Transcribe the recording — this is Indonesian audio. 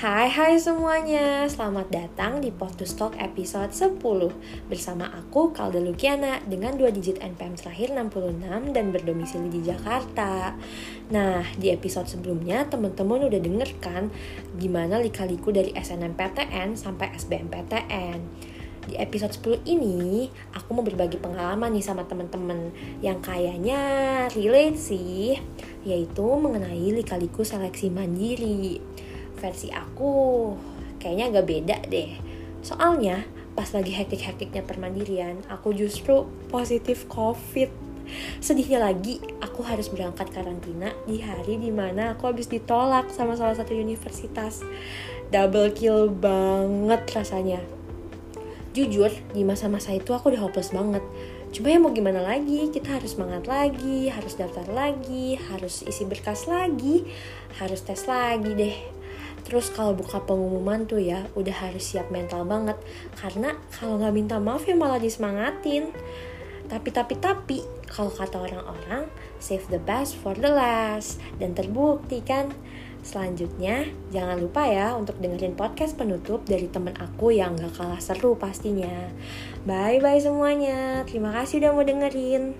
Hai hai semuanya, selamat datang di Potus Talk episode 10 Bersama aku, Kalda Lukiana Dengan dua digit NPM terakhir 66 dan berdomisili di Jakarta. Nah, di episode sebelumnya teman-teman udah denger kan Gimana lika-liku dari SNMPTN sampai SBMPTN di episode 10 ini aku mau berbagi pengalaman nih sama teman-teman yang kayaknya relate sih yaitu mengenai lika-liku seleksi mandiri versi aku kayaknya agak beda deh. Soalnya pas lagi hektik-hektiknya permandirian, aku justru positif COVID. Sedihnya lagi, aku harus berangkat karantina di hari di mana aku habis ditolak sama salah satu universitas. Double kill banget rasanya. Jujur, di masa-masa itu aku udah hopeless banget. Cuma ya mau gimana lagi, kita harus semangat lagi, harus daftar lagi, harus isi berkas lagi, harus tes lagi deh Terus kalau buka pengumuman tuh ya udah harus siap mental banget karena kalau nggak minta maaf ya malah disemangatin. Tapi tapi tapi kalau kata orang-orang save the best for the last dan terbukti kan. Selanjutnya, jangan lupa ya untuk dengerin podcast penutup dari temen aku yang gak kalah seru pastinya. Bye-bye semuanya. Terima kasih udah mau dengerin.